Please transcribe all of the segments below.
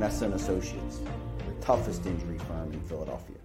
Messa and Associates, the toughest injury firm in Philadelphia.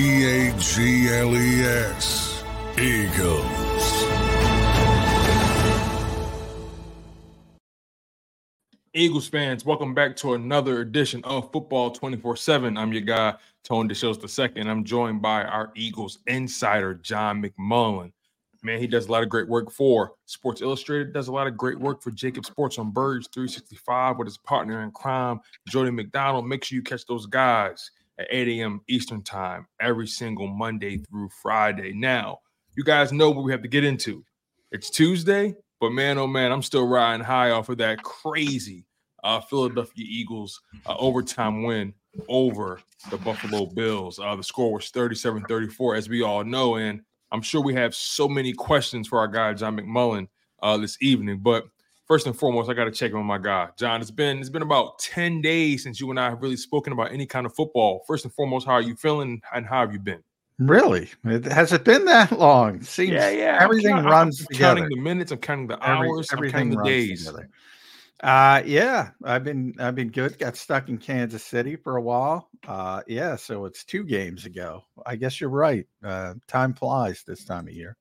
E A G L E S. Eagles. Eagles fans, welcome back to another edition of Football 24 7. I'm your guy, Tone DeShields II. I'm joined by our Eagles insider, John McMullen. Man, he does a lot of great work for Sports Illustrated, does a lot of great work for JAKIB Sports on Birds 365 with his partner in crime, Jody McDonald. Make sure you catch those guys at 8 a.m. Eastern Time every single Monday through Friday. Now, you guys know what we have to get into. It's Tuesday, but man, oh man, I'm still riding high off of that crazy uh, Philadelphia Eagles uh, overtime win over the Buffalo Bills. Uh, the score was 37 34, as we all know. And I'm sure we have so many questions for our guy, John McMullen, uh, this evening. But first and foremost, I got to check on my guy, John. It's been it's been about ten days since you and I have really spoken about any kind of football. First and foremost, how are you feeling and how have you been? Really? It, has it been that long? Seems yeah, yeah. Everything I'm, runs I'm together. counting the minutes. I'm counting the Every- hours. everything I'm counting the days. together. Uh yeah, I've been I've been good. Got stuck in Kansas City for a while. Uh yeah, so it's two games ago. I guess you're right. Uh time flies this time of year.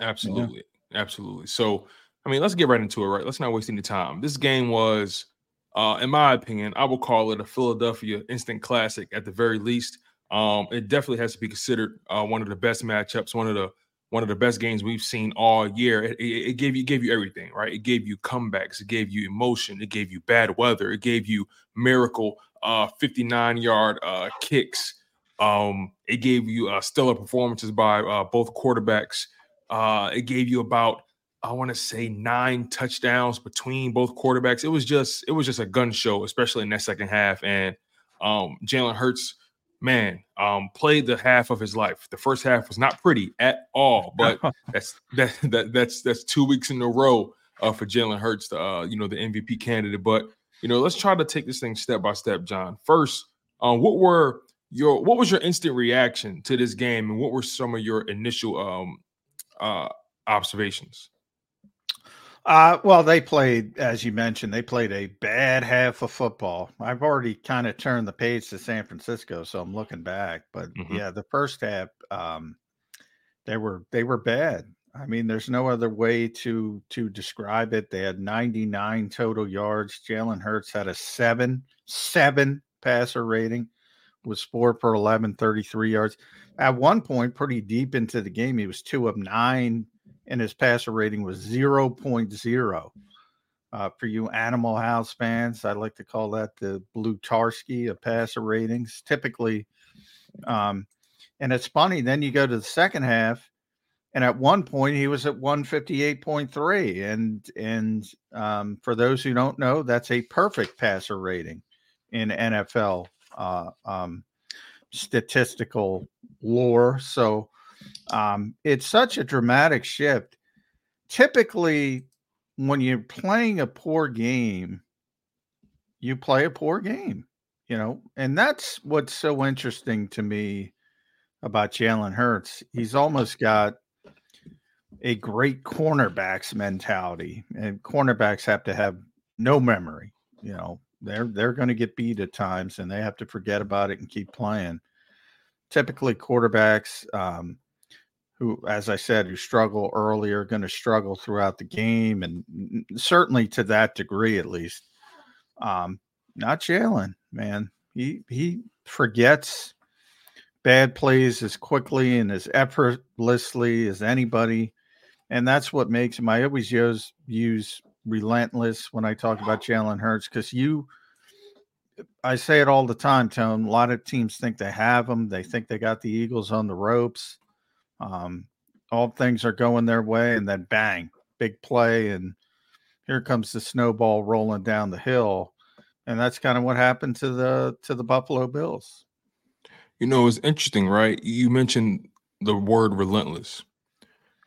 Absolutely. Absolutely. So, I mean, let's get right into it, right? Let's not waste any time. This game was, uh, in my opinion, I will call it a Philadelphia instant classic at the very least. Um, it definitely has to be considered uh, one of the best matchups, one of the one of the best games we've seen all year. It, it, it gave you gave you everything, right? It gave you comebacks, it gave you emotion, it gave you bad weather, it gave you miracle uh 59 yard uh kicks. Um, it gave you uh, stellar performances by uh, both quarterbacks. Uh, it gave you about I want to say nine touchdowns between both quarterbacks. It was just it was just a gun show, especially in that second half. And um, Jalen Hurts, man, um, played the half of his life. The first half was not pretty at all, but that's that, that that's that's two weeks in a row uh, for Jalen Hurts, the uh, you know the MVP candidate. But you know, let's try to take this thing step by step, John. First, um, what were your what was your instant reaction to this game, and what were some of your initial um, uh, observations? Uh, well, they played, as you mentioned, they played a bad half of football. I've already kind of turned the page to San Francisco, so I'm looking back. But Mhm. yeah, the first half, um, they were they were bad. I mean, there's no other way to to describe it. They had 99 total yards. Jalen Hurts had a seven seven passer rating, was four per 11, 33 yards. At one point, pretty deep into the game, he was two of nine and his passer rating was 0.0. Uh, for you Animal House fans, I like to call that the Blutarsky of passer ratings. Typically, um, and it's funny. Then you go to the second half, and at one point he was at 158.3. And and um, for those who don't know, that's a perfect passer rating in NFL uh, um, statistical lore. So um, it's such a dramatic shift. Typically, when you're playing a poor game, you play a poor game. you know, and that's what's so interesting to me about Jalen Hurts. He's almost got a great cornerbacks mentality, and cornerbacks have to have no memory. You know, they're they're going to get beat at times, and they have to forget about it and keep playing. Typically, quarterbacks um, who, as I said, who struggle early are going to struggle throughout the game, and certainly to that degree, at least. Um, not Jalen, man. He he forgets bad plays as quickly and as effortlessly as anybody. And that's what makes him. I always use use relentless when I talk about Jalen Hurts because you I say it all the time, Tone. A lot of teams think they have them. They think they got the Eagles on the ropes. Um, all things are going their way, and then bang, big play, and here comes the snowball rolling down the hill and that's kind of what happened to the to the Buffalo Bills. You know, it's interesting, right? You mentioned the word relentless.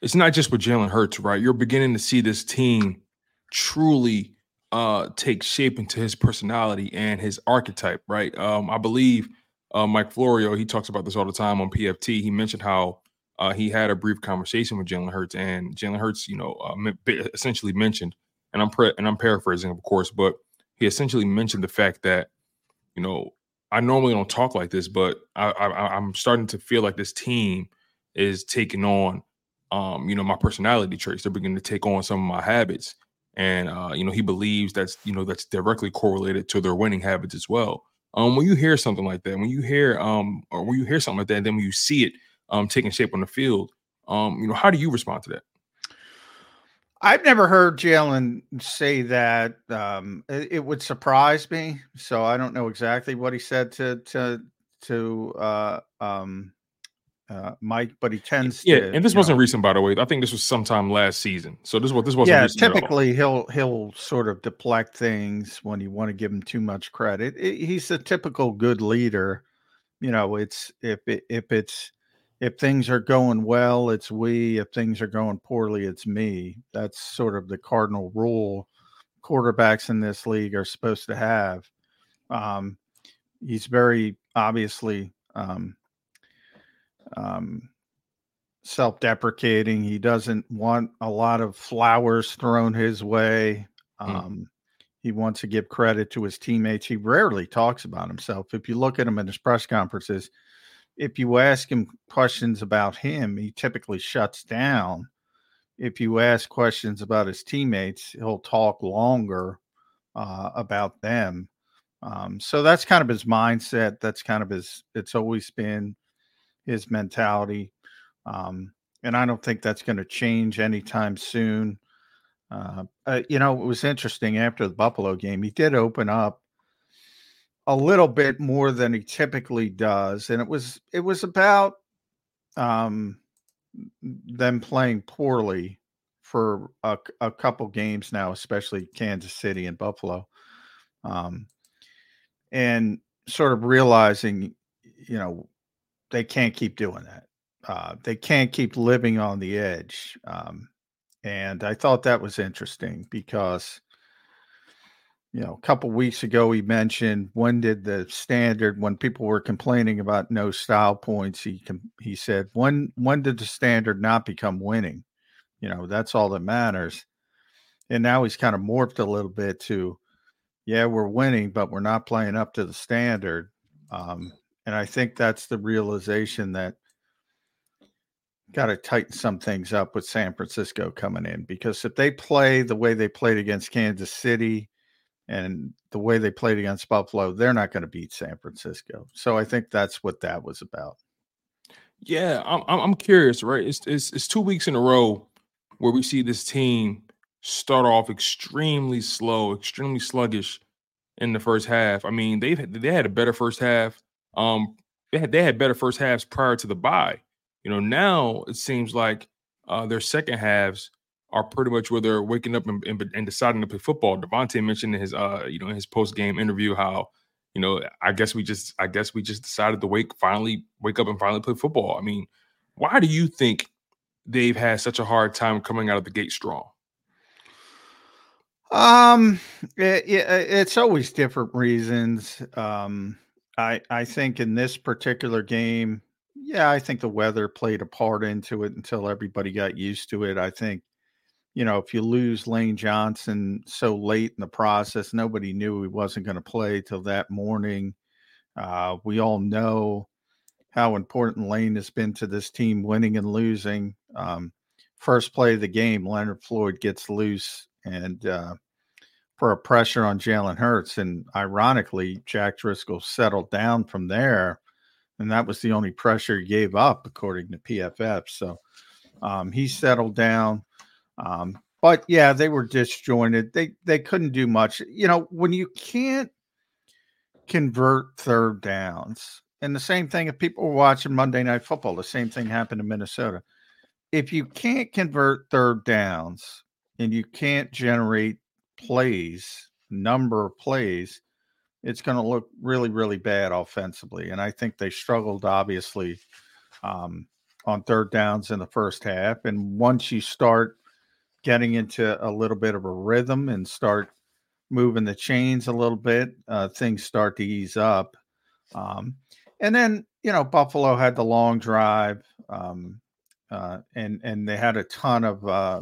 It's not just with Jalen Hurts, right? You're beginning to see this team truly uh take shape into his personality and his archetype, right? Um, I believe uh, Mike Florio, he talks about this all the time on PFT. He mentioned how uh, he had a brief conversation with Jalen Hurts, and Jalen Hurts, you know, uh, essentially mentioned, and I'm pre- and I'm paraphrasing, of course, but he essentially mentioned the fact that, you know, I normally don't talk like this, but I, I I'm starting to feel like this team is taking on, um, you know, my personality traits. They're beginning to take on some of my habits, and uh, you know, he believes that's you know that's directly correlated to their winning habits as well. Um, when you hear something like that, when you hear um, or when you hear something like that, then when you see it um taking shape on the field, um, you know, how do you respond to that? I've never heard Jalen say that. Um, it, it, would surprise me. So I don't know exactly what he said to to to uh, um, uh, Mike, but he tends yeah, to. and this wasn't know, recent, by the way. I think this was sometime last season. So this was this wasn't. Yeah, typically he'll he'll sort of deflect things when you want to give him too much credit. It, he's a typical good leader. You know, it's if it, if it's if things are going well, it's we. If things are going poorly, it's me. That's sort of the cardinal rule quarterbacks in this league are supposed to have. Um, he's very obviously um, um, self deprecating. He doesn't want a lot of flowers thrown his way. Mm. He wants to give credit to his teammates. He rarely talks about himself. If you look at him in his press conferences, if you ask him questions about him, he typically shuts down. If you ask questions about his teammates, he'll talk longer uh, about them. Um, so that's kind of his mindset. That's kind of his, it's always been his mentality. Um, and I don't think that's going to change anytime soon. Uh, uh, you know, it was interesting after the Buffalo game, he did open up a little bit more than he typically does, and it was it was about um, them playing poorly for a, a couple games now, especially Kansas City and Buffalo, um, and sort of realizing, you know, they can't keep doing that. Uh, they can't keep living on the edge. Um, and I thought that was interesting because you know, a couple weeks ago, he mentioned when did the standard when people were complaining about no style points. He he said when when did the standard not become winning? You know, that's all that matters. And now he's kind of morphed a little bit to, yeah, we're winning, but we're not playing up to the standard. Um, and I think that's the realization that got to tighten some things up with San Francisco coming in because if they play the way they played against Kansas City and the way they played against Buffalo, they're not going to beat San Francisco. So I think that's what that was about. Yeah, I'm I'm curious, right? It's it's, it's two weeks in a row where we see this team start off extremely slow, extremely sluggish in the first half. I mean, they they had a better first half. Um, they had they had better first halves prior to the bye. You know, now it seems like uh, their second halves are pretty much where they're waking up and, and, and deciding to play football. DeVonta mentioned in his uh you know in his post game interview how you know I guess we just I guess we just decided to wake finally wake up and finally play football. I mean, why do you think they've had such a hard time coming out of the gate strong? Um, it, it, it's always different reasons. Um, I I think in this particular game, yeah, I think the weather played a part into it until everybody got used to it. I think, you know, if you lose Lane Johnson so late in the process, nobody knew he wasn't going to play till that morning. Uh, we all know how important Lane has been to this team, winning and losing. Um, first play of the game, Leonard Floyd gets loose and uh, for a pressure on Jalen Hurts. And ironically, Jack Driscoll settled down from there. And that was the only pressure he gave up, according to PFF. So um, he settled down. Um, but yeah, they were disjointed. They they couldn't do much. You know, when you can't convert third downs, and the same thing if people were watching Monday Night Football, the same thing happened in Minnesota. If you can't convert third downs and you can't generate plays, number of plays, it's going to look really, really bad offensively. And I think they struggled, obviously, um, on third downs in the first half. And once you start getting into a little bit of a rhythm and start moving the chains a little bit, uh, things start to ease up. Um, and then, you know, Buffalo had the long drive, um, uh, and and they had a ton of uh,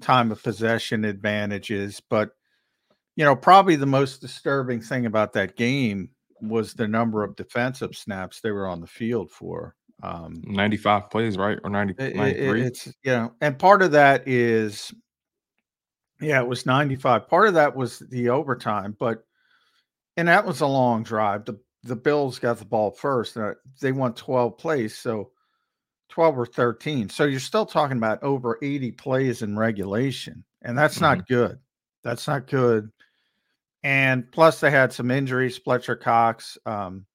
time of possession advantages. But you know, probably the most disturbing thing about that game was the number of defensive snaps they were on the field for. Um, 95 plays, right? Or 90, it, 93? It's, you know, and part of that is, yeah, it was 95. Part of that was the overtime, but, and that was a long drive. The, the Bills got the ball first. Uh, they won 12 plays. So 12 or 13. So you're still talking about over 80 plays in regulation, and that's mm-hmm. not good. That's not good. And plus, they had some injuries. Fletcher Cox um,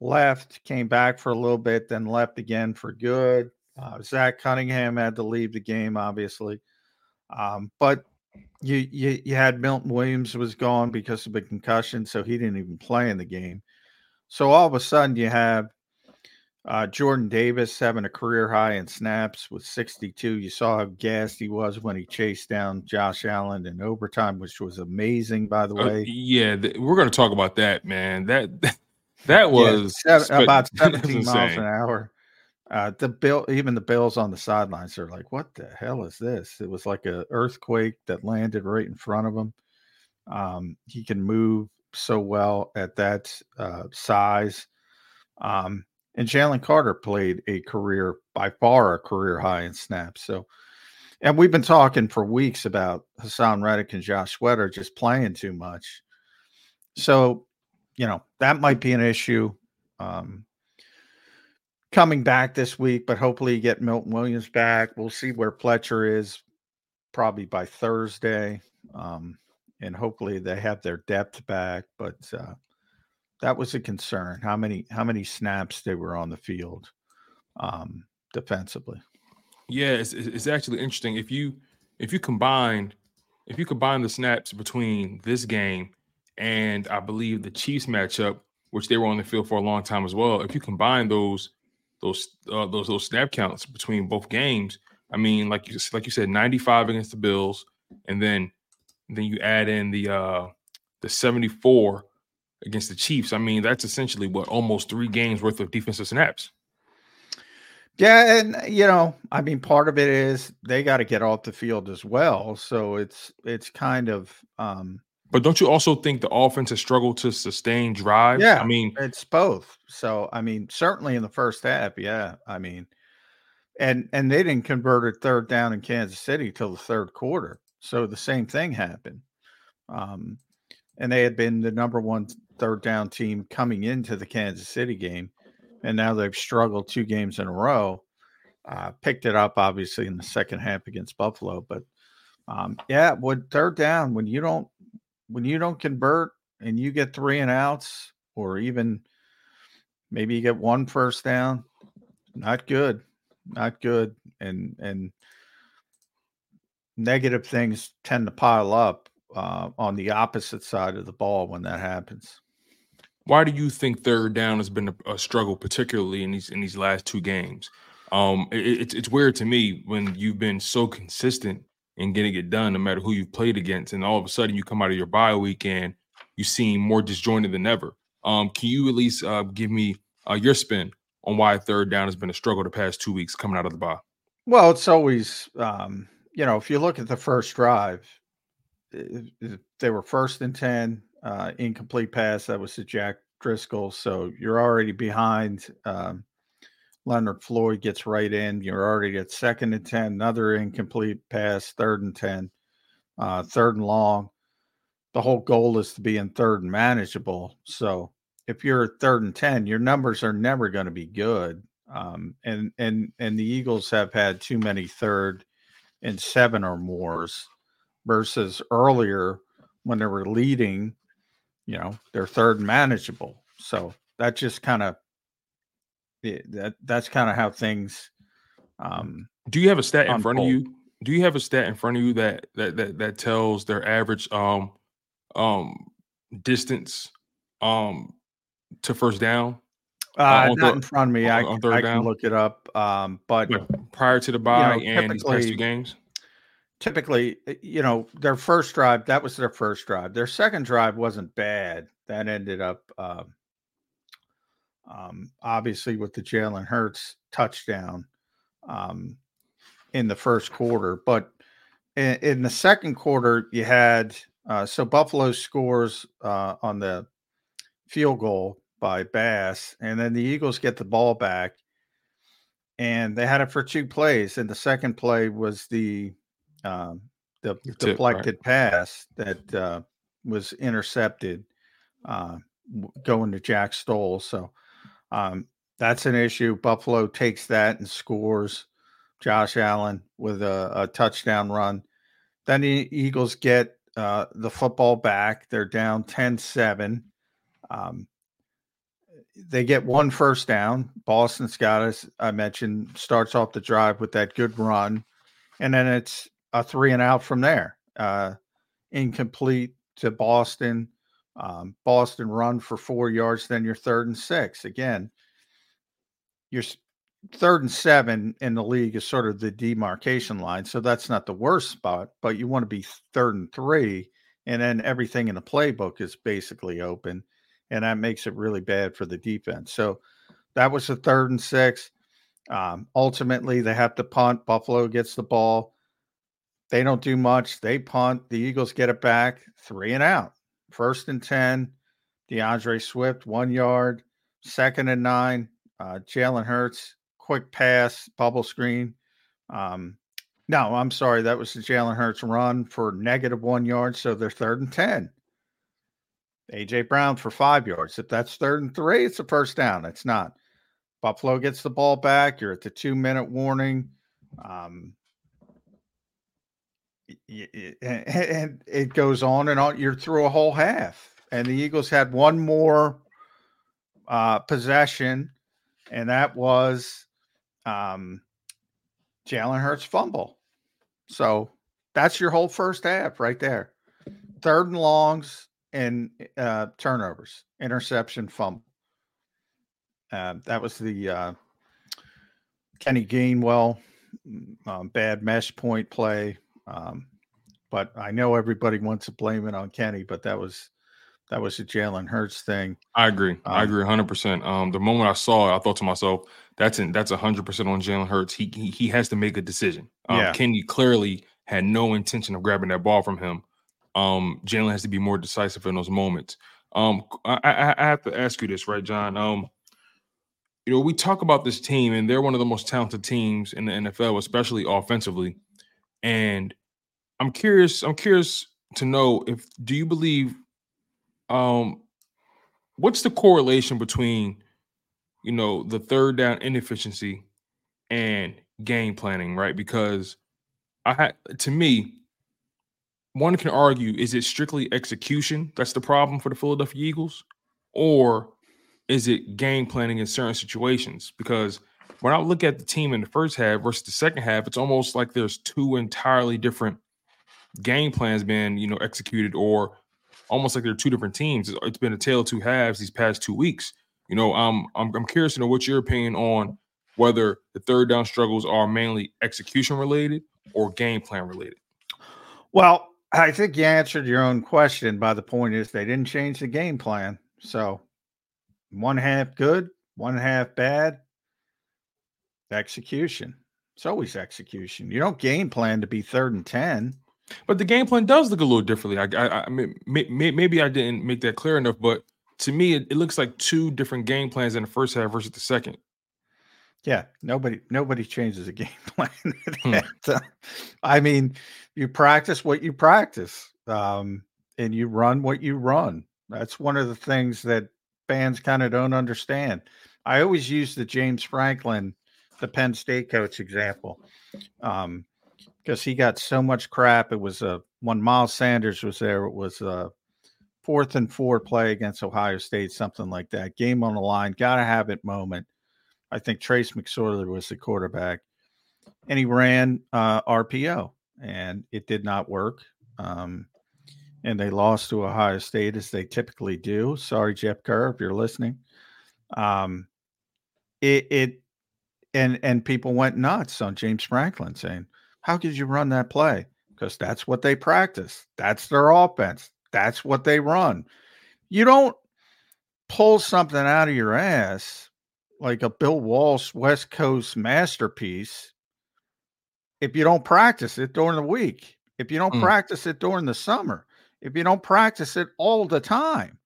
left, came back for a little bit, then left again for good. Uh, Zach Cunningham had to leave the game, obviously. Um, but you, you you had Milton Williams was gone because of a concussion, so he didn't even play in the game. So all of a sudden, you have uh, Jordan Davis having a career high in snaps with 62. You saw how gassed he was when he chased down Josh Allen in overtime, which was amazing, by the uh, way. Uh, yeah, th- we're going to talk about that, man. That that was yeah, seven, about 17 miles an hour. Uh, the bill, even the Bills on the sidelines are like, "What the hell is this?" It was like an earthquake that landed right in front of him. Um, he can move so well at that uh, size. Um, and Jalen Carter played a career, by far a career high in snaps. So, and we've been talking for weeks about Haason Reddick and Josh Sweat just playing too much. So, you know, that might be an issue um, coming back this week, but hopefully you get Milton Williams back. We'll see where Fletcher is probably by Thursday. Um, and hopefully they have their depth back. But uh, that was a concern. How many how many snaps they were on the field um, defensively? Yeah, it's, it's actually interesting. If you if you combine if you combine the snaps between this game and I believe the Chiefs matchup, which they were on the field for a long time as well, if you combine those those uh, those those snap counts between both games, I mean, like you like you said, 95 against the Bills, and then then you add in the uh the 74 against the Chiefs. I mean, that's essentially what almost three games worth of defensive snaps. Yeah, and you know, I mean, part of it is they got to get off the field as well. So it's it's kind of. um But don't you also think the offense has struggled to sustain drives? Yeah, I mean, it's both. So I mean, certainly in the first half, yeah. I mean, and and they didn't convert a third down in Kansas City till the third quarter. So the same thing happened. Um, and they had been the number one third down team coming into the Kansas City game, and now they've struggled two games in a row. Uh, picked it up obviously in the second half against Buffalo, but um, yeah, with third down when you don't when you don't convert and you get three and outs, or even maybe you get one first down, not good, not good, and and negative things tend to pile up uh, on the opposite side of the ball when that happens. Why do you think third down has been a, a struggle, particularly in these in these last two games? Um, it, it's it's weird to me when you've been so consistent and getting it done, no matter who you've played against. And all of a sudden, you come out of your bye weekend, you seem more disjointed than ever. Um, can you at least uh, give me uh, your spin on why third down has been a struggle the past two weeks coming out of the bye? Well, it's always, um, you know, if you look at the first drive, they were first and 10, uh, incomplete pass. That was to Jack Driscoll. So you're already behind. Um, Leonard Floyd gets right in. You're already at second and 10, another incomplete pass, third and 10, uh, third and long. The whole goal is to be in third and manageable. So if you're third and 10, your numbers are never going to be good. Um, and, and, and the Eagles have had too many third and seven or mores versus earlier when they were leading, you know, they're third manageable. So that just kind of that that's kind of how things. Um, Do you have a stat in front of you? Do you have a stat in front of you that that that that tells their average um um distance um to first down? Uh, uh not in front of me. I, I can look it up. Um, but, but prior to the bye you know, and these past two games, typically, eh, you know, their first drive that was their first drive. Their second drive wasn't bad. That ended up um, um, obviously, with the Jalen Hurts touchdown um, in the first quarter, but in, in, the second quarter, you had uh, so Buffalo scores uh, on the field goal by Bass, and then the Eagles get the ball back, and they had it for two plays. And the second play was the um, the deflected right. pass that uh, was intercepted uh, going to Jack Stoll. So um, that's an issue. Buffalo takes that and scores. Josh Allen with a, a touchdown run. Then the Eagles get uh, the football back. They're down 10 7. Um, they get one first down. Boston Scott, as I mentioned, starts off the drive with that good run. And then it's a three and out from there. Uh, incomplete to Boston. Um, Boston run for four yards, then you're third and six. Again, you're third and seven in the league is sort of the demarcation line. So that's not the worst spot, but you want to be third and three. And then everything in the playbook is basically open. And that makes it really bad for the defense. So that was the third and six. Um, ultimately, they have to punt. Buffalo gets the ball. They don't do much. They punt. The Eagles get it back, three and out. First and 10, D'Andre Swift, one yard. Second and nine, uh, Jalen Hurts, quick pass, bubble screen. Um, no, I'm sorry. That was the Jalen Hurts run for negative one yard. So they're third and 10. AJ Brown for five yards. If that's third and three, it's a first down. It's not. Buffalo gets the ball back. You're at the two minute warning. Um, and it goes on and on. You're through a whole half, and the Eagles had one more uh, possession, and that was um, Jalen Hurts fumble. So that's your whole first half right there. Third and longs and uh, turnovers, interception, fumble. Uh, that was the uh, Kenny Gainwell um, bad mesh point play. Um, but I know everybody wants to blame it on Kenny, but that was that was a Jalen Hurts thing. I agree. Um, I agree 100. percent Um, the moment I saw it, I thought to myself, "That's in, that's 100 percent on Jalen Hurts. He, he, he has to make a decision." Um, yeah. Kenny clearly had no intention of grabbing that ball from him. Um, Jalen has to be more decisive in those moments. Um, I, I, I have to ask you this, right, John? Um, you know, we talk about this team, and they're one of the most talented teams in the NFL, especially offensively. And I'm curious. I'm curious to know if do you believe um what's the correlation between you know the third down inefficiency and game planning, right? Because I had to me, one can argue is it strictly execution that's the problem for the Philadelphia Eagles, or is it game planning in certain situations? Because when I look at the team in the first half versus the second half, it's almost like there's two entirely different game plans being you know executed or almost like they're two different teams. It's been a tale of two halves these past two weeks. You know, um, I'm I'm curious to know what's your opinion on whether the third down struggles are mainly execution related or game plan related. Well, I think you answered your own question by the point is they didn't change the game plan. So one half good, one half bad. Execution. It's always execution. You don't game plan to be third and 10. But the game plan does look a little differently. I, I, I mean, maybe I didn't make that clear enough, but to me, it, it looks like two different game plans in the first half versus the second. Yeah, nobody nobody changes a game plan. hmm. I mean, you practice what you practice, um, and you run what you run. That's one of the things that fans kind of don't understand. I always use the James Franklin, the Penn State coach example, because he got so much crap. It was a when Miles Sanders was there. It was a fourth and four play against Ohio State, something like that. Game on the line, gotta have it moment I think Trace McSorley was the quarterback, and he ran uh, RPO, and it did not work. Um, and they lost to Ohio State as they typically do. Sorry, Jeff Kerr, if you're listening. Um, it, it and and people went nuts on James Franklin saying, "How could you run that play?" Because that's what they practice. That's their offense. That's what they run. You don't pull something out of your ass like a Bill Walsh West Coast masterpiece if you don't practice it during the week, if you don't mm. practice it during the summer, if you don't practice it all the time.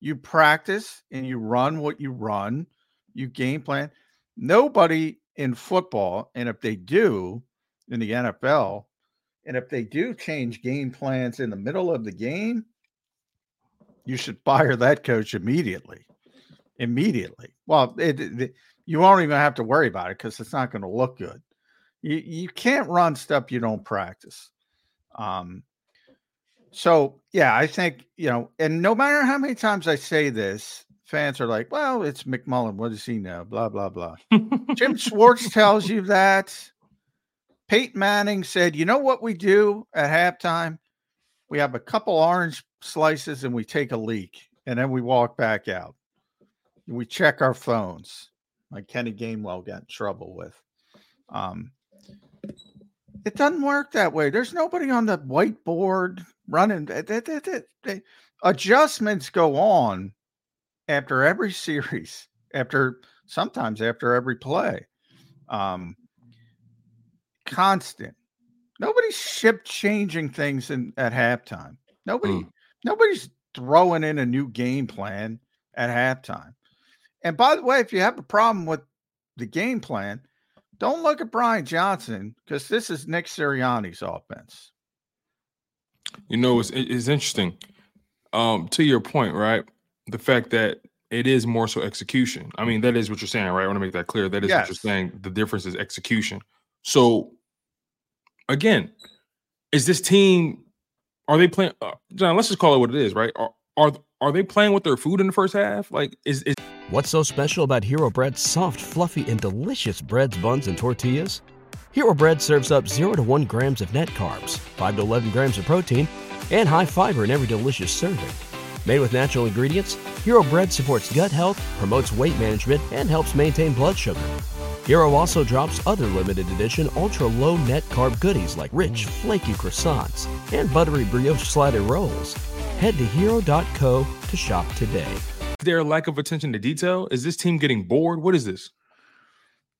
You practice and you run what you run, you game plan. Nobody in football, and if they do in the NFL, and if they do change game plans in the middle of the game, you should fire that coach immediately immediately. Well, it, it, you won't even have to worry about it because it's not going to look good. You you can't run stuff you don't practice. Um, so yeah, I think you know, and no matter how many times I say this, fans are like, "Well, it's McMullen. What does he know?" Blah blah blah. Jim Schwartz tells you that. Peyton Manning said, "You know what we do at halftime? We have a couple orange slices and we take a leak, and then we walk back out." we check our phones, like Kenny Gainwell got in trouble with. Um, it doesn't work that way. There's nobody on the whiteboard running. Adjustments go on after every series, after sometimes after every play. Um, constant. Nobody's ship changing things in at halftime. Nobody, mm. nobody's throwing in a new game plan at halftime. And by the way, if you have a problem with the game plan, don't look at Brian Johnson because this is Nick Sirianni's offense. You know, it's, it's interesting. Um, to your point, right? The fact that it is more so execution. I mean, that is what you're saying, right? I want to make that clear. That is yes. what you're saying. The difference is execution. So, again, is this team? Are they playing? Uh, John, let's just call it what it is, right? Are are are they playing with their food in the first half? Like, is is What's so special about Hero Bread's soft, fluffy, and delicious breads, buns, and tortillas? Hero Bread serves up 0 to 1 grams of net carbs, 5 to 11 grams of protein, and high fiber in every delicious serving. Made with natural ingredients, Hero Bread supports gut health, promotes weight management, and helps maintain blood sugar. Hero also drops other limited edition ultra low net carb goodies like rich, flaky croissants and buttery brioche slider rolls. Head to hero.co to shop today their lack of attention to detail? Is this team getting bored? What is this?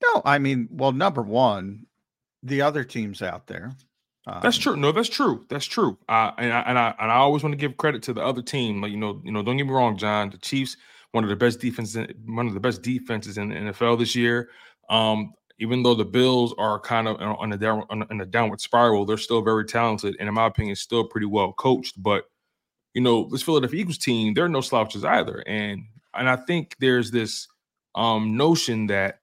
No, I mean, well, number one, the other teams out there. Um, that's true. No, that's true. That's true. Uh, and I and I and I always want to give credit to the other team. Like you know, you know, don't get me wrong, John. The Chiefs, one of the best defenses, one of the best defenses in the NFL this year. Um, even though the Bills are kind of on a down on a downward spiral, they're still very talented, and in my opinion, still pretty well coached. But you know, this Philadelphia Eagles team, they're no slouches either. And and I think there's this um notion that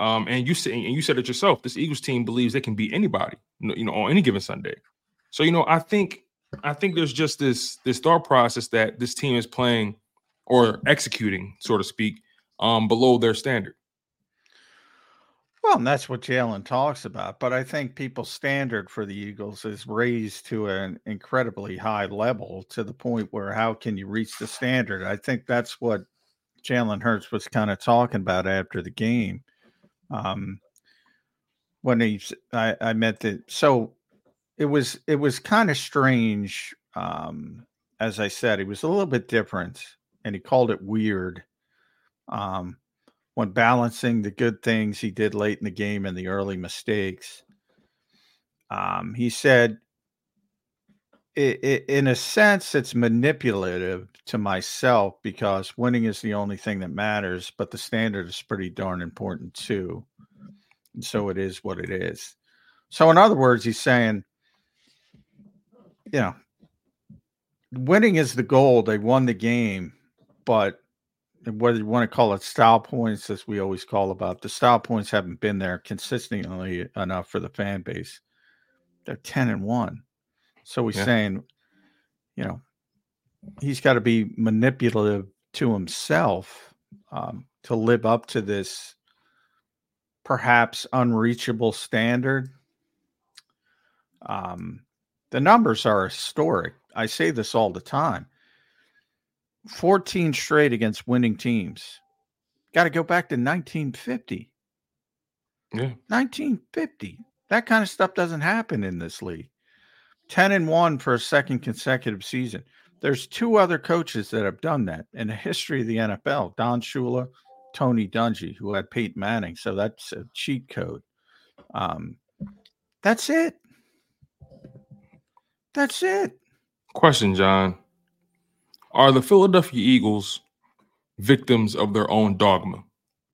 um and you say and you said it yourself, this Eagles team believes they can beat anybody, you know, on any given Sunday. So, you know, I think I think there's just this this thought process that this team is playing or executing, so to speak, um, below their standard. Well, and that's what Jalen talks about. But I think people's standard for the Eagles is raised to an incredibly high level to the point where how can you reach the standard? I think that's what Jalen Hurts was kind of talking about after the game. Um, when he, I, I met the, so it was it was kind of strange. Um, as I said, it was a little bit different, and he called it weird. Um, when balancing the good things he did late in the game and the early mistakes, um, he said, it, it, in a sense, it's manipulative to myself because winning is the only thing that matters, but the standard is pretty darn important too. And so it is what it is. So, in other words, he's saying, you know, winning is the goal. They won the game, but whether you want to call it style points, as we always call about the style points, haven't been there consistently enough for the fan base. They're ten and one, so he's yeah. saying, you know, he's got to be manipulative to himself um, to live up to this perhaps unreachable standard. Um, the numbers are historic. I say this all the time 14 straight against winning teams. Got to go back to 1950. Yeah. 1950. That kind of stuff doesn't happen in this league. 10 and 1 for a second consecutive season. There's two other coaches that have done that in the history of the NFL Don Shula, Tony Dungy, who had Pete Manning. So that's a cheat code. Um, that's it. That's it. Question, John. Are the Philadelphia Eagles victims of their own dogma?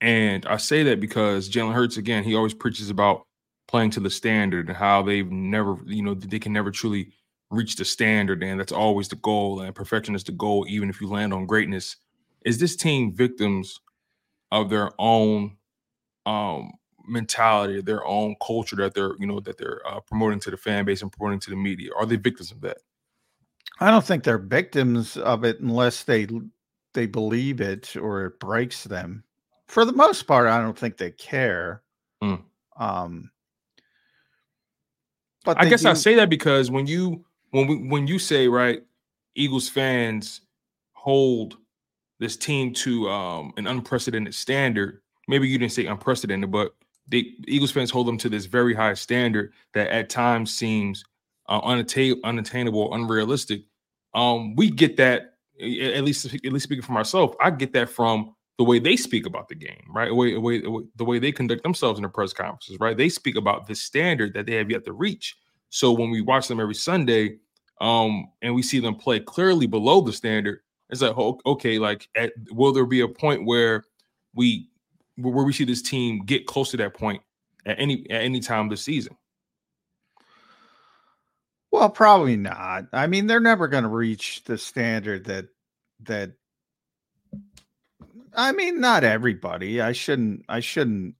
And I say that because Jalen Hurts, again, he always preaches about playing to the standard and how they've never, you know, they can never truly reach the standard. And that's always the goal. And perfection is the goal, even if you land on greatness. Is this team victims of their own um, mentality, their own culture that they're, you know, that they're uh, promoting to the fan base and promoting to the media? Are they victims of that? I don't think they're victims of it unless they they believe it or it breaks them. For the most part, I don't think they care. Mm. Um, but I guess do... I say that because when you when we when you say right, Eagles fans hold this team to um, an unprecedented standard. Maybe you didn't say unprecedented, but the Eagles fans hold them to this very high standard that at times seems uh, unattain- unattainable, unrealistic. Um, we get that at least at least speaking for myself, I get that from the way they speak about the game, right? The way, the way, the way they conduct themselves in the press conferences, right? They speak about the standard that they have yet to reach. So when we watch them every Sunday, um, and we see them play clearly below the standard, it's like, okay, like, at, will there be a point where we where we see this team get close to that point at any at any time this season? Well, probably not. I mean, they're never going to reach the standard that that I mean, not everybody. I shouldn't I shouldn't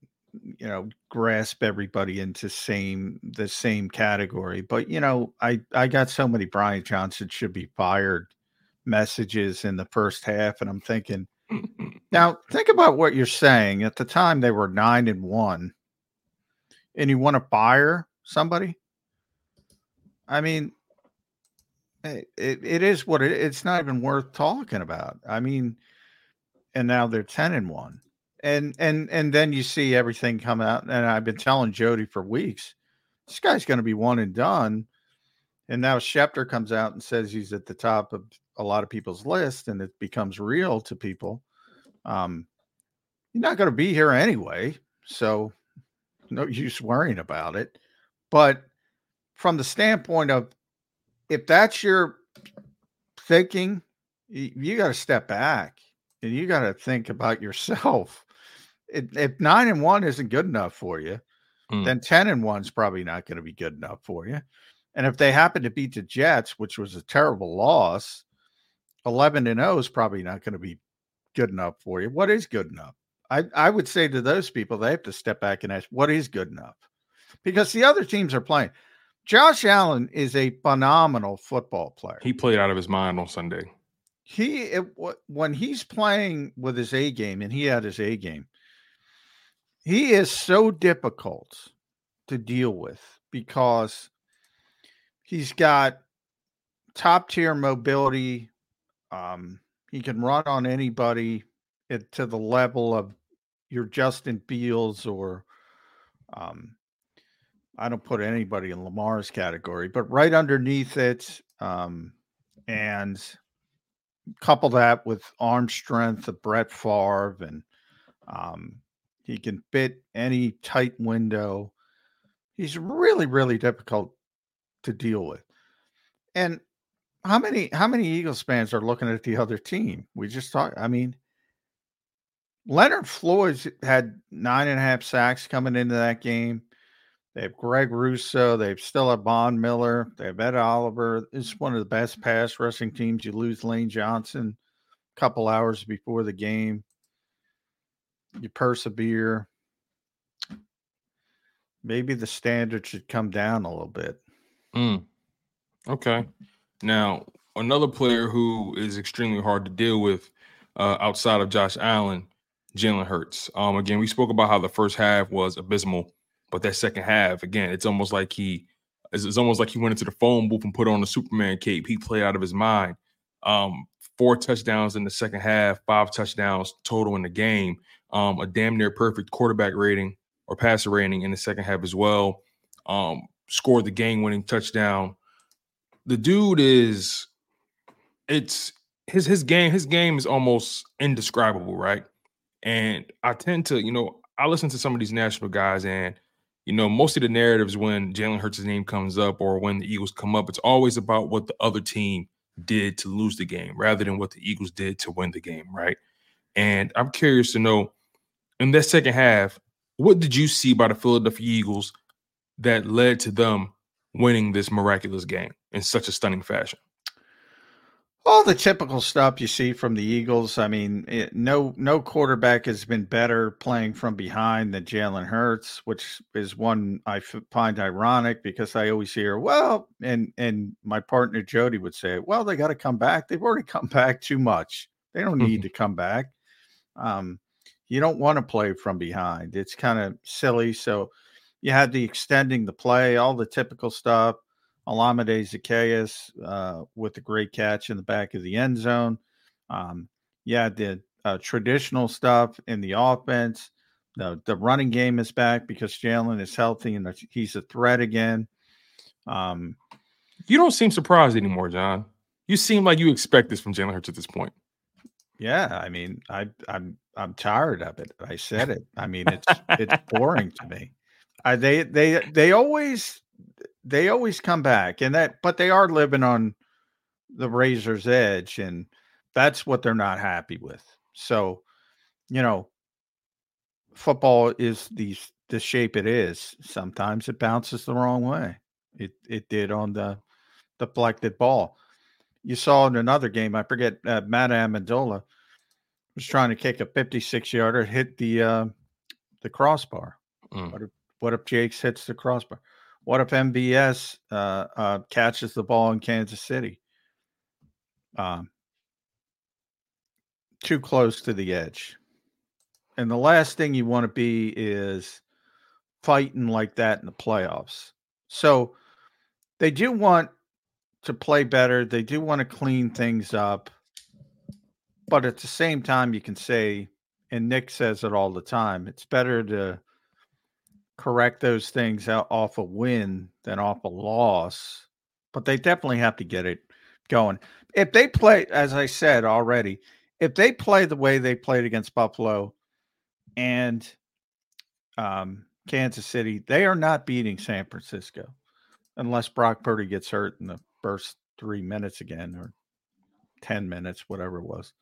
you know grasp everybody into same the same category, but you know, I I got so many Brian Johnson should be fired messages in the first half and I'm thinking now think about what you're saying. At the time they were 9 and 1 and you want to fire somebody? I mean, it, it is what it it's not even worth talking about. I mean, and now they're 10 and 1. And and and then you see everything come out and I've been telling Jody for weeks, this guy's going to be one and done. And now Schefter comes out and says he's at the top of a lot of people's list and it becomes real to people. Um you're not going to be here anyway, so no use worrying about it. But from the standpoint of if that's your thinking, you, got to step back and you got to think about yourself. If, if nine and one isn't good enough for you, mm. then 10 and one is probably not going to be good enough for you. And if they happen to beat the Jets, which was a terrible loss, 11 and 0 is probably not going to be good enough for you. What is good enough? I, I would say to those people, they have to step back and ask, what is good enough? Because the other teams are playing. Josh Allen is a phenomenal football player. He played out of his mind on Sunday. He it, when he's playing with his A game, and he had his A game. He is so difficult to deal with because he's got top tier mobility. Um, he can run on anybody at, to the level of your Justin Fields or um, I don't put anybody in Lamar's category, but right underneath it, um, and couple that with arm strength of Brett Favre, and um, he can fit any tight window. He's really, really difficult to deal with. And how many how many Eagles fans are looking at the other team? We just talked. I mean, Leonard Floyd's had nine and a half sacks coming into that game. They have Greg Rousseau. They've still have Von Miller. They have Ed Oliver. It's one of the best pass rushing teams. You lose Lane Johnson a couple hours before the game. You persevere. Maybe the standard should come down a little bit. Mm. Okay. Now, another player who is extremely hard to deal with uh, outside of Josh Allen, Jalen Hurts. Um, again, we spoke about how the first half was abysmal but that second half, again, it's almost like he it's, almost like he went into the phone booth and put on the Superman cape. He played out of his mind. Um, four touchdowns in the second half, five touchdowns total in the game. Um, a damn near perfect quarterback rating or passer rating in the second half as well. Um, scored the game-winning touchdown. The dude is it's his his game, his game is almost indescribable, right? And I tend to, you know, I listen to some of these national guys and you know, most of the narratives when Jalen Hurts' name comes up or when the Eagles come up, it's always about what the other team did to lose the game rather than what the Eagles did to win the game, right? And I'm curious to know in that second half, what did you see by the Philadelphia Eagles that led to them winning this miraculous game in such a stunning fashion? All the typical stuff you see from the Eagles. I mean, it, no no quarterback has been better playing from behind than Jalen Hurts, which is one I f- find ironic because I always hear, well, and and my partner Jody would say, well, they got to come back. They've already come back too much. They don't need mm-hmm. to come back. Um, you don't want to play from behind. It's kind of silly. So you had the extending the play, all the typical stuff. Olamide Zaccheaus uh, with a great catch in the back of the end zone. Um, yeah, the uh, traditional stuff in the offense. The, the running game is back because Jalen is healthy and he's a threat again. Um, you don't seem surprised anymore, John. You seem like you expect this from Jalen Hurts at this point. Yeah, I mean, I, I'm I'm tired of it. I said it. I mean, it's it's boring to me. I, they they they always they always come back and that but they are living on the razor's edge and that's what they're not happy with. So you know football is the the shape it is. Sometimes it bounces the wrong way. It it did on the the deflected ball. You saw in another game i forget uh, matt ammendola was trying to kick a 56 yarder hit the uh the crossbar. Mm. what if what if jakes hits the crossbar what if MVS uh, uh, catches the ball in Kansas City? Um, too close to the edge. And the last thing you want to be is fighting like that in the playoffs. So they do want to play better. They do want to clean things up. But at the same time, you can say, and Nick says it all the time, it's better to correct those things out off a win than off a loss, but they definitely have to get it going. If they play, as I said already, if they play the way they played against Buffalo and um, Kansas City, they are not beating San Francisco unless Brock Purdy gets hurt in the first three minutes again or 10 minutes, whatever it was.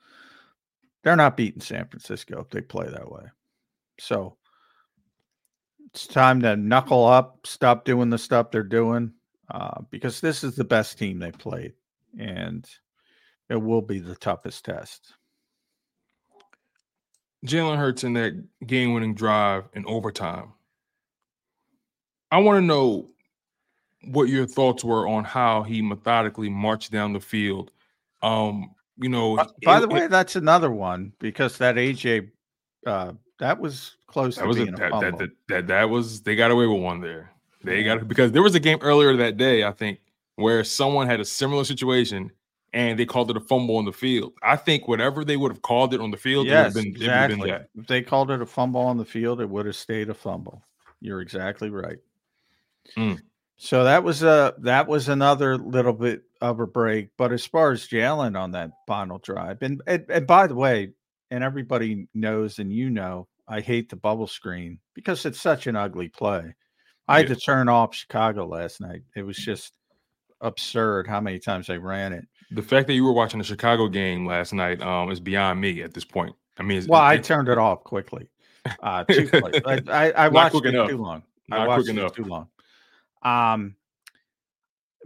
They're not beating San Francisco if they play that way. So it's time to knuckle up, stop doing the stuff they're doing, uh, because this is the best team they played, and it will be the toughest test. Jalen Hurts in that game-winning drive in overtime. I want to know what your thoughts were on how he methodically marched down the field. Um, you know, by, by it, the way, it, that's another one because that AJ uh, that was close that was a, that, that, that, that, that was they got away with one there. They got because there was a game earlier that day, I think, where someone had a similar situation and they called it a fumble on the field. I think whatever they would have called it on the field, yes, been, exactly. If they called it a fumble on the field, it would have stayed a fumble. You're exactly right. Mm. So that was a that was another little bit of a break. But as far as Jalen on that final drive, and, and and by the way, and everybody knows and you know, I hate the bubble screen because it's such an ugly play. I had to turn off Chicago last night. It was just absurd how many times they ran it. The fact that you were watching the Chicago game last night um, is beyond me at this point. I mean, it's, Well, I turned it off quickly. Uh, too quick. I, I, I watched it enough. too long. I not watched quick it enough. too long. Um,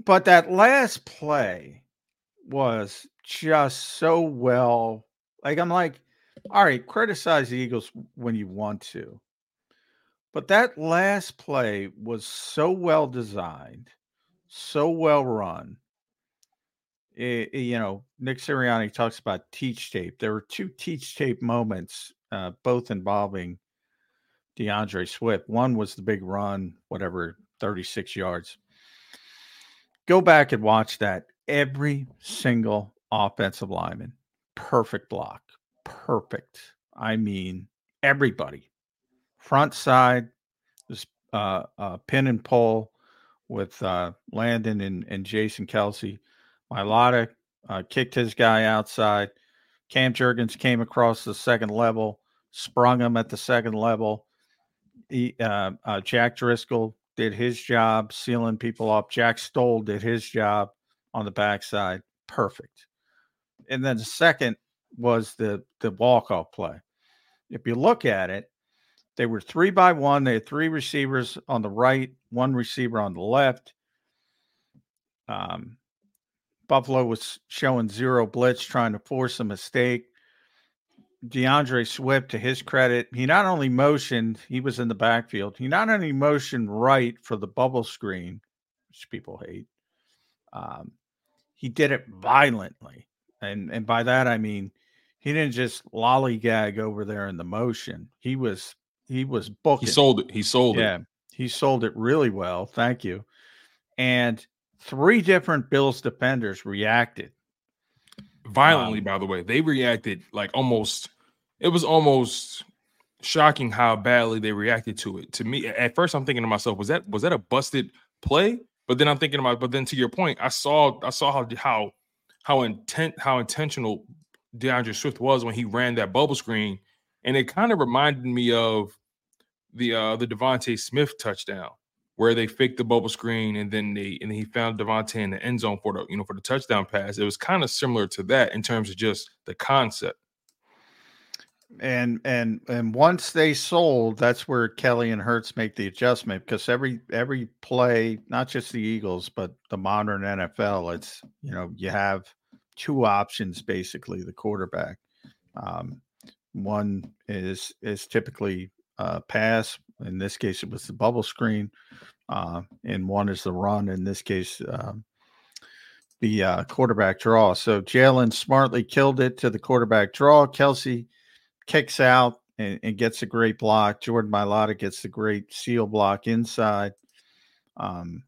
but that last play was just so well. Like I'm like, all right, criticize the Eagles when you want to, but that last play was so well designed, so well run. It- it- you know, Nick Sirianni talks about teach tape. There were two teach tape moments, uh, both involving D'Andre Swift. One was the big run, whatever, 36 yards. Go back and watch that. Every single offensive lineman, perfect block, perfect. I mean, everybody. Front side, this uh, uh, pin and pull with uh, Landon and, and Jason Kelce. Mailata uh, kicked his guy outside. Cam Jurgens came across the second level, sprung him at the second level. He, uh, uh, Jack Driscoll did his job sealing people up. Jack Stoll did his job on the backside. Perfect. And then the second was the the walk off play. If you look at it, they were three by one. They had three receivers on the right, one receiver on the left. Um, Buffalo was showing zero blitz, trying to force a mistake. D'Andre Swift, to his credit, he not only motioned, he was in the backfield. He not only motioned right for the bubble screen, which people hate. Um, he did it violently, and and by that I mean he didn't just lollygag over there in the motion. He was he was booking. he sold it. He sold Yeah, it. Yeah, he sold it really well. Thank you. And three different Bills defenders reacted. violently. Um, by the way, they reacted like almost. It was almost shocking how badly they reacted to it. To me, at first, I'm thinking to myself, was that was that a busted play? But then I'm thinking about, but then to your point, I saw I saw how how how intent how intentional D'Andre Swift was when he ran that bubble screen, and it kind of reminded me of the uh the DeVonta Smith touchdown where they faked the bubble screen and then they and he found DeVonta in the end zone for the you know for the touchdown pass. It was kind of similar to that in terms of just the concept. And and and once they sold, that's where Kelce and Hurts make the adjustment because every every play, not just the Eagles, but the modern NFL, it's you know, you have two options basically, the quarterback. Um, one is is typically uh pass. In this case, it was the bubble screen. Uh, and one is the run. In this case, um, the uh, quarterback draw. So Jalen smartly killed it to the quarterback draw. Kelce kicks out and, and gets a great block. Jordan Mailata gets the great seal block inside. Um,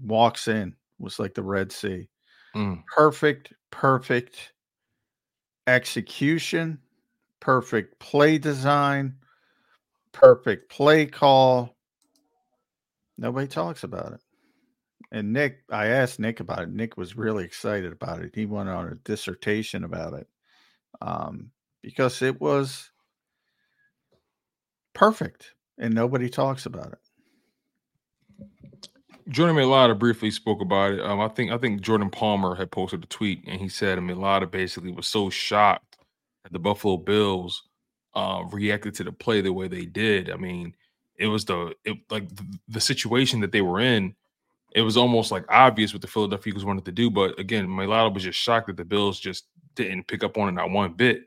walks in was like the Red Sea. Mm. Perfect, perfect execution, perfect play design, perfect play call. Nobody talks about it. And Nick, I asked Nick about it. Nick was really excited about it. He went on a dissertation about it um, because it was perfect and nobody talks about it. Jordan Mailata briefly spoke about it. Um, I think I think Jordan Palmer had posted a tweet and he said Mailata basically was so shocked that the Buffalo Bills uh, reacted to the play the way they did. I mean, it was the it, like the, the situation that they were in. It was almost like obvious what the Philadelphia Eagles wanted to do, but again, Mailata was just shocked that the Bills just didn't pick up on it not one bit.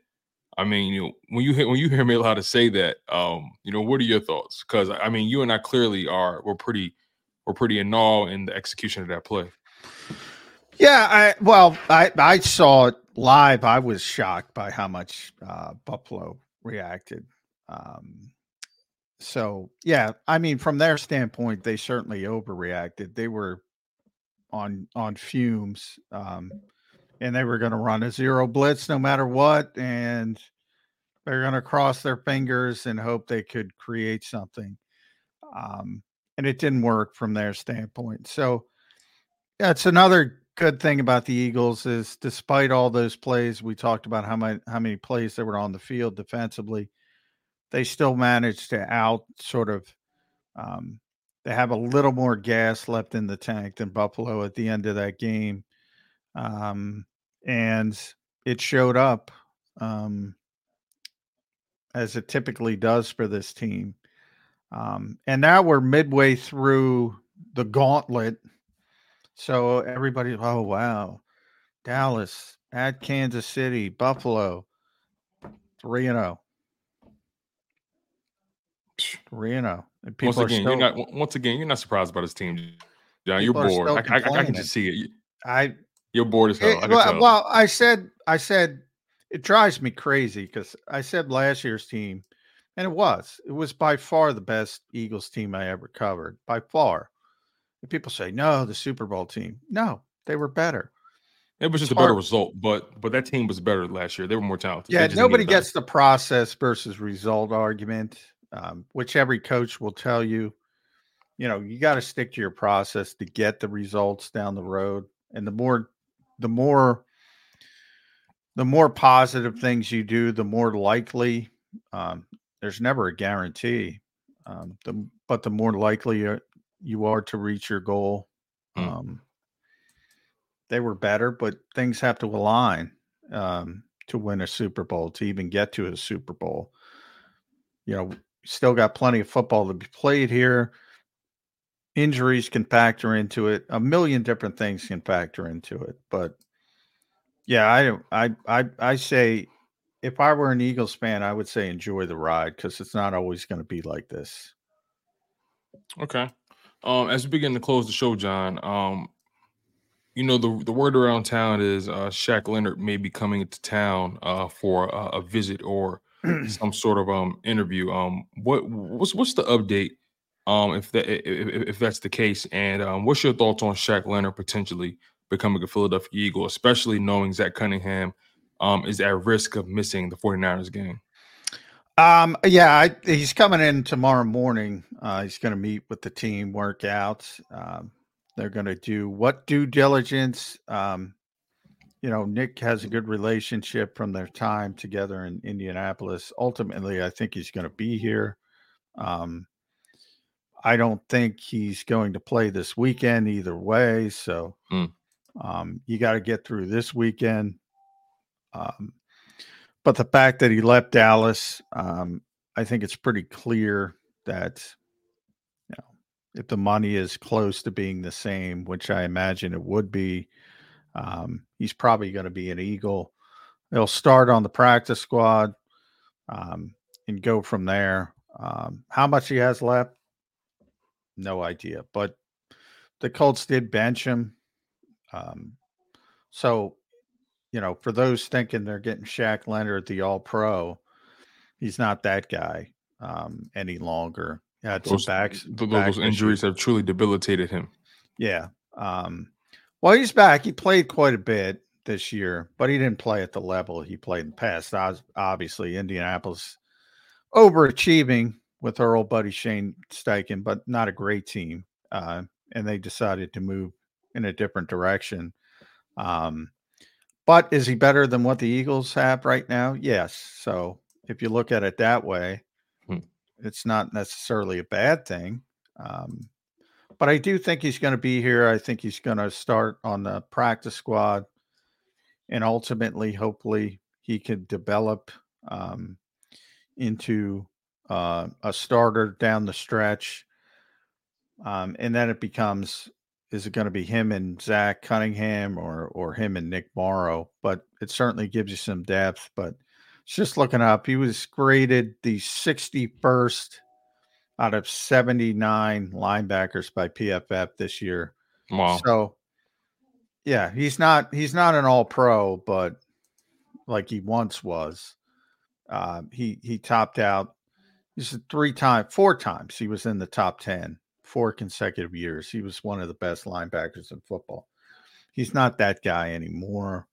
I mean, you know, when you hear when you hear Mailata say that, um, you know, what are your thoughts? Because I mean, you and I clearly are we're pretty we're pretty in awe in the execution of that play. Yeah, I well, I I saw it live. I was shocked by how much uh, Buffalo reacted. Um, so yeah, I mean, from their standpoint, they certainly overreacted. They were on on fumes, um, and they were going to run a zero blitz no matter what, and they're going to cross their fingers and hope they could create something. Um, and it didn't work from their standpoint. So that's another good thing about the Eagles is despite all those plays we talked about how many how many plays they were on the field defensively, they still managed to out sort of um, they have a little more gas left in the tank than Buffalo at the end of that game. Um, and it showed up um, as it typically does for this team. Um, and now we're midway through the gauntlet. So everybody, oh, wow. Dallas at Kansas City, Buffalo, 3 and 0. 3 and 0. Once again, still, you're not once again, you're not surprised about this team, John. You're bored. I, I, I, can just see it. I you're bored as hell. It, well, well, I said I said it drives me crazy because I said last year's team, and it was. It was by far the best Eagles team I ever covered. By far. And people say, no, the Super Bowl team. No, they were better. It was just a better result, but but that team was better last year. They were more talented. Yeah, nobody gets the process versus result argument um, which every coach will tell you. You know, you got to stick to your process to get the results down the road, and the more, the more, the more positive things you do, the more likely. Um, there's never a guarantee, um, the, but the more likely you are to reach your goal. Mm. Um, they were better, but things have to align um, to win a Super Bowl, to even get to a Super Bowl. You know, still got plenty of football to be played here. Injuries can factor into it. A million different things can factor into it. But yeah, I I I I say if I were an Eagles fan, I would say enjoy the ride because it's not always going to be like this. Okay. Um, as we begin to close the show, John, um, you know the the word around town is uh, Shaq Leonard may be coming into town uh, for a visit or some sort of um interview. Um, what what's what's the update? Um, if that if, if that's the case, and um, what's your thoughts on Shaq Leonard potentially becoming a Philadelphia Eagle, especially knowing Zach Cunningham um is at risk of missing the 49ers game? Um, yeah, I, he's coming in tomorrow morning. Uh, he's going to meet with the team, work out. Um, they're going to do what due diligence. Um, you know, Nick has a good relationship from their time together in Indianapolis. Ultimately, I think he's going to be here. Um, I don't think he's going to play this weekend either way. So mm. um, you got to get through this weekend. Um, but the fact that he left Dallas, um, I think it's pretty clear that you know if the money is close to being the same, which I imagine it would be, um, he's probably going to be an Eagle. He'll start on the practice squad um, and go from there. Um, how much he has left, no idea. But the Colts did bench him. Um, so, you know, for those thinking they're getting Shaq Leonard, at the All Pro, he's not that guy um, any longer. Yeah, those, backs, those back injuries have truly debilitated him. Yeah. Um, well, he's back. He played quite a bit this year, but he didn't play at the level he played in the past. Obviously, Indianapolis overachieving with our old buddy Shane Steichen, but not a great team. Uh, and they decided to move in a different direction. Um, but is he better than what the Eagles have right now? Yes. So if you look at it that way, hmm. it's not necessarily a bad thing. Um, but I do think he's going to be here. I think he's going to start on the practice squad, and ultimately, hopefully, he can develop um, into uh, a starter down the stretch. Um, and then it becomes is it going to be him and Zach Cunningham or or him and Nick Morrow? But it certainly gives you some depth. But just looking up, he was graded the 61st out of 79 linebackers by PFF this year. Wow. So yeah, he's not he's not an all pro, but like he once was. Uh, he he topped out. He's three times, four times. He was in the top ten, four consecutive years. He was one of the best linebackers in football. He's not that guy anymore,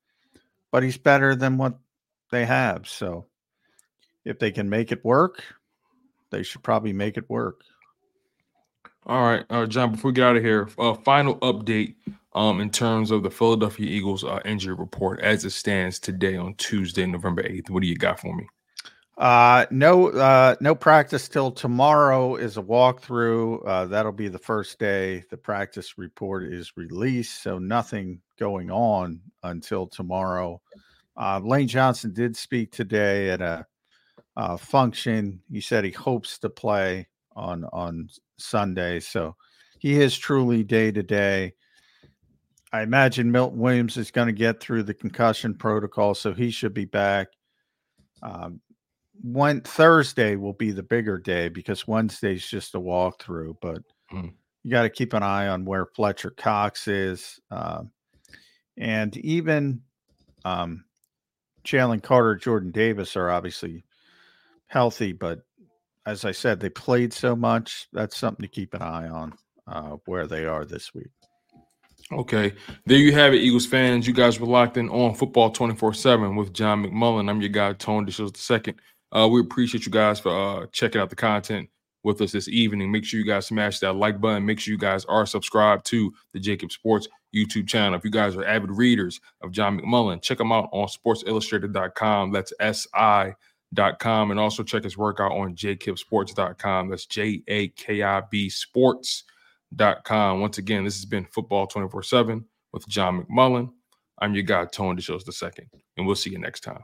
but he's better than what they have. So if they can make it work, they should probably make it work. All right, uh, John. Before we get out of here, uh, final update um, in terms of the Philadelphia Eagles uh, injury report as it stands today on Tuesday, November eighth. What do you got for me? Uh, no, uh, no practice till tomorrow is a walkthrough. Uh, that'll be the first day the practice report is released. So nothing going on until tomorrow. Uh, Lane Johnson did speak today at a, a function. He said he hopes to play on on Sunday. So he is truly day to day. I imagine Milton Williams is going to get through the concussion protocol, so he should be back. Um, one Thursday will be the bigger day because Wednesday's just a walkthrough, but mm. you got to keep an eye on where Fletcher Cox is. Uh, and even um, Jalen Carter, Jordan Davis are obviously healthy, but as I said, they played so much. That's something to keep an eye on uh, where they are this week. Okay. There you have it, Eagles fans. You guys were locked in on football 24 7 with John McMullen. I'm your guy, Tone DeShields the second. Uh, we appreciate you guys for uh, checking out the content with us this evening. Make sure you guys smash that like button. Make sure you guys are subscribed to the JAKIB Sports YouTube channel. If you guys are avid readers of John McMullen, check him out on sportsillustrated.com. That's S I dot com and also check his work out on jakibsports.com that's j-a-k-i-b sports.com once again this has been football 24-7 with john mcmullen i'm your guy tone DeShields the second and we'll see you next time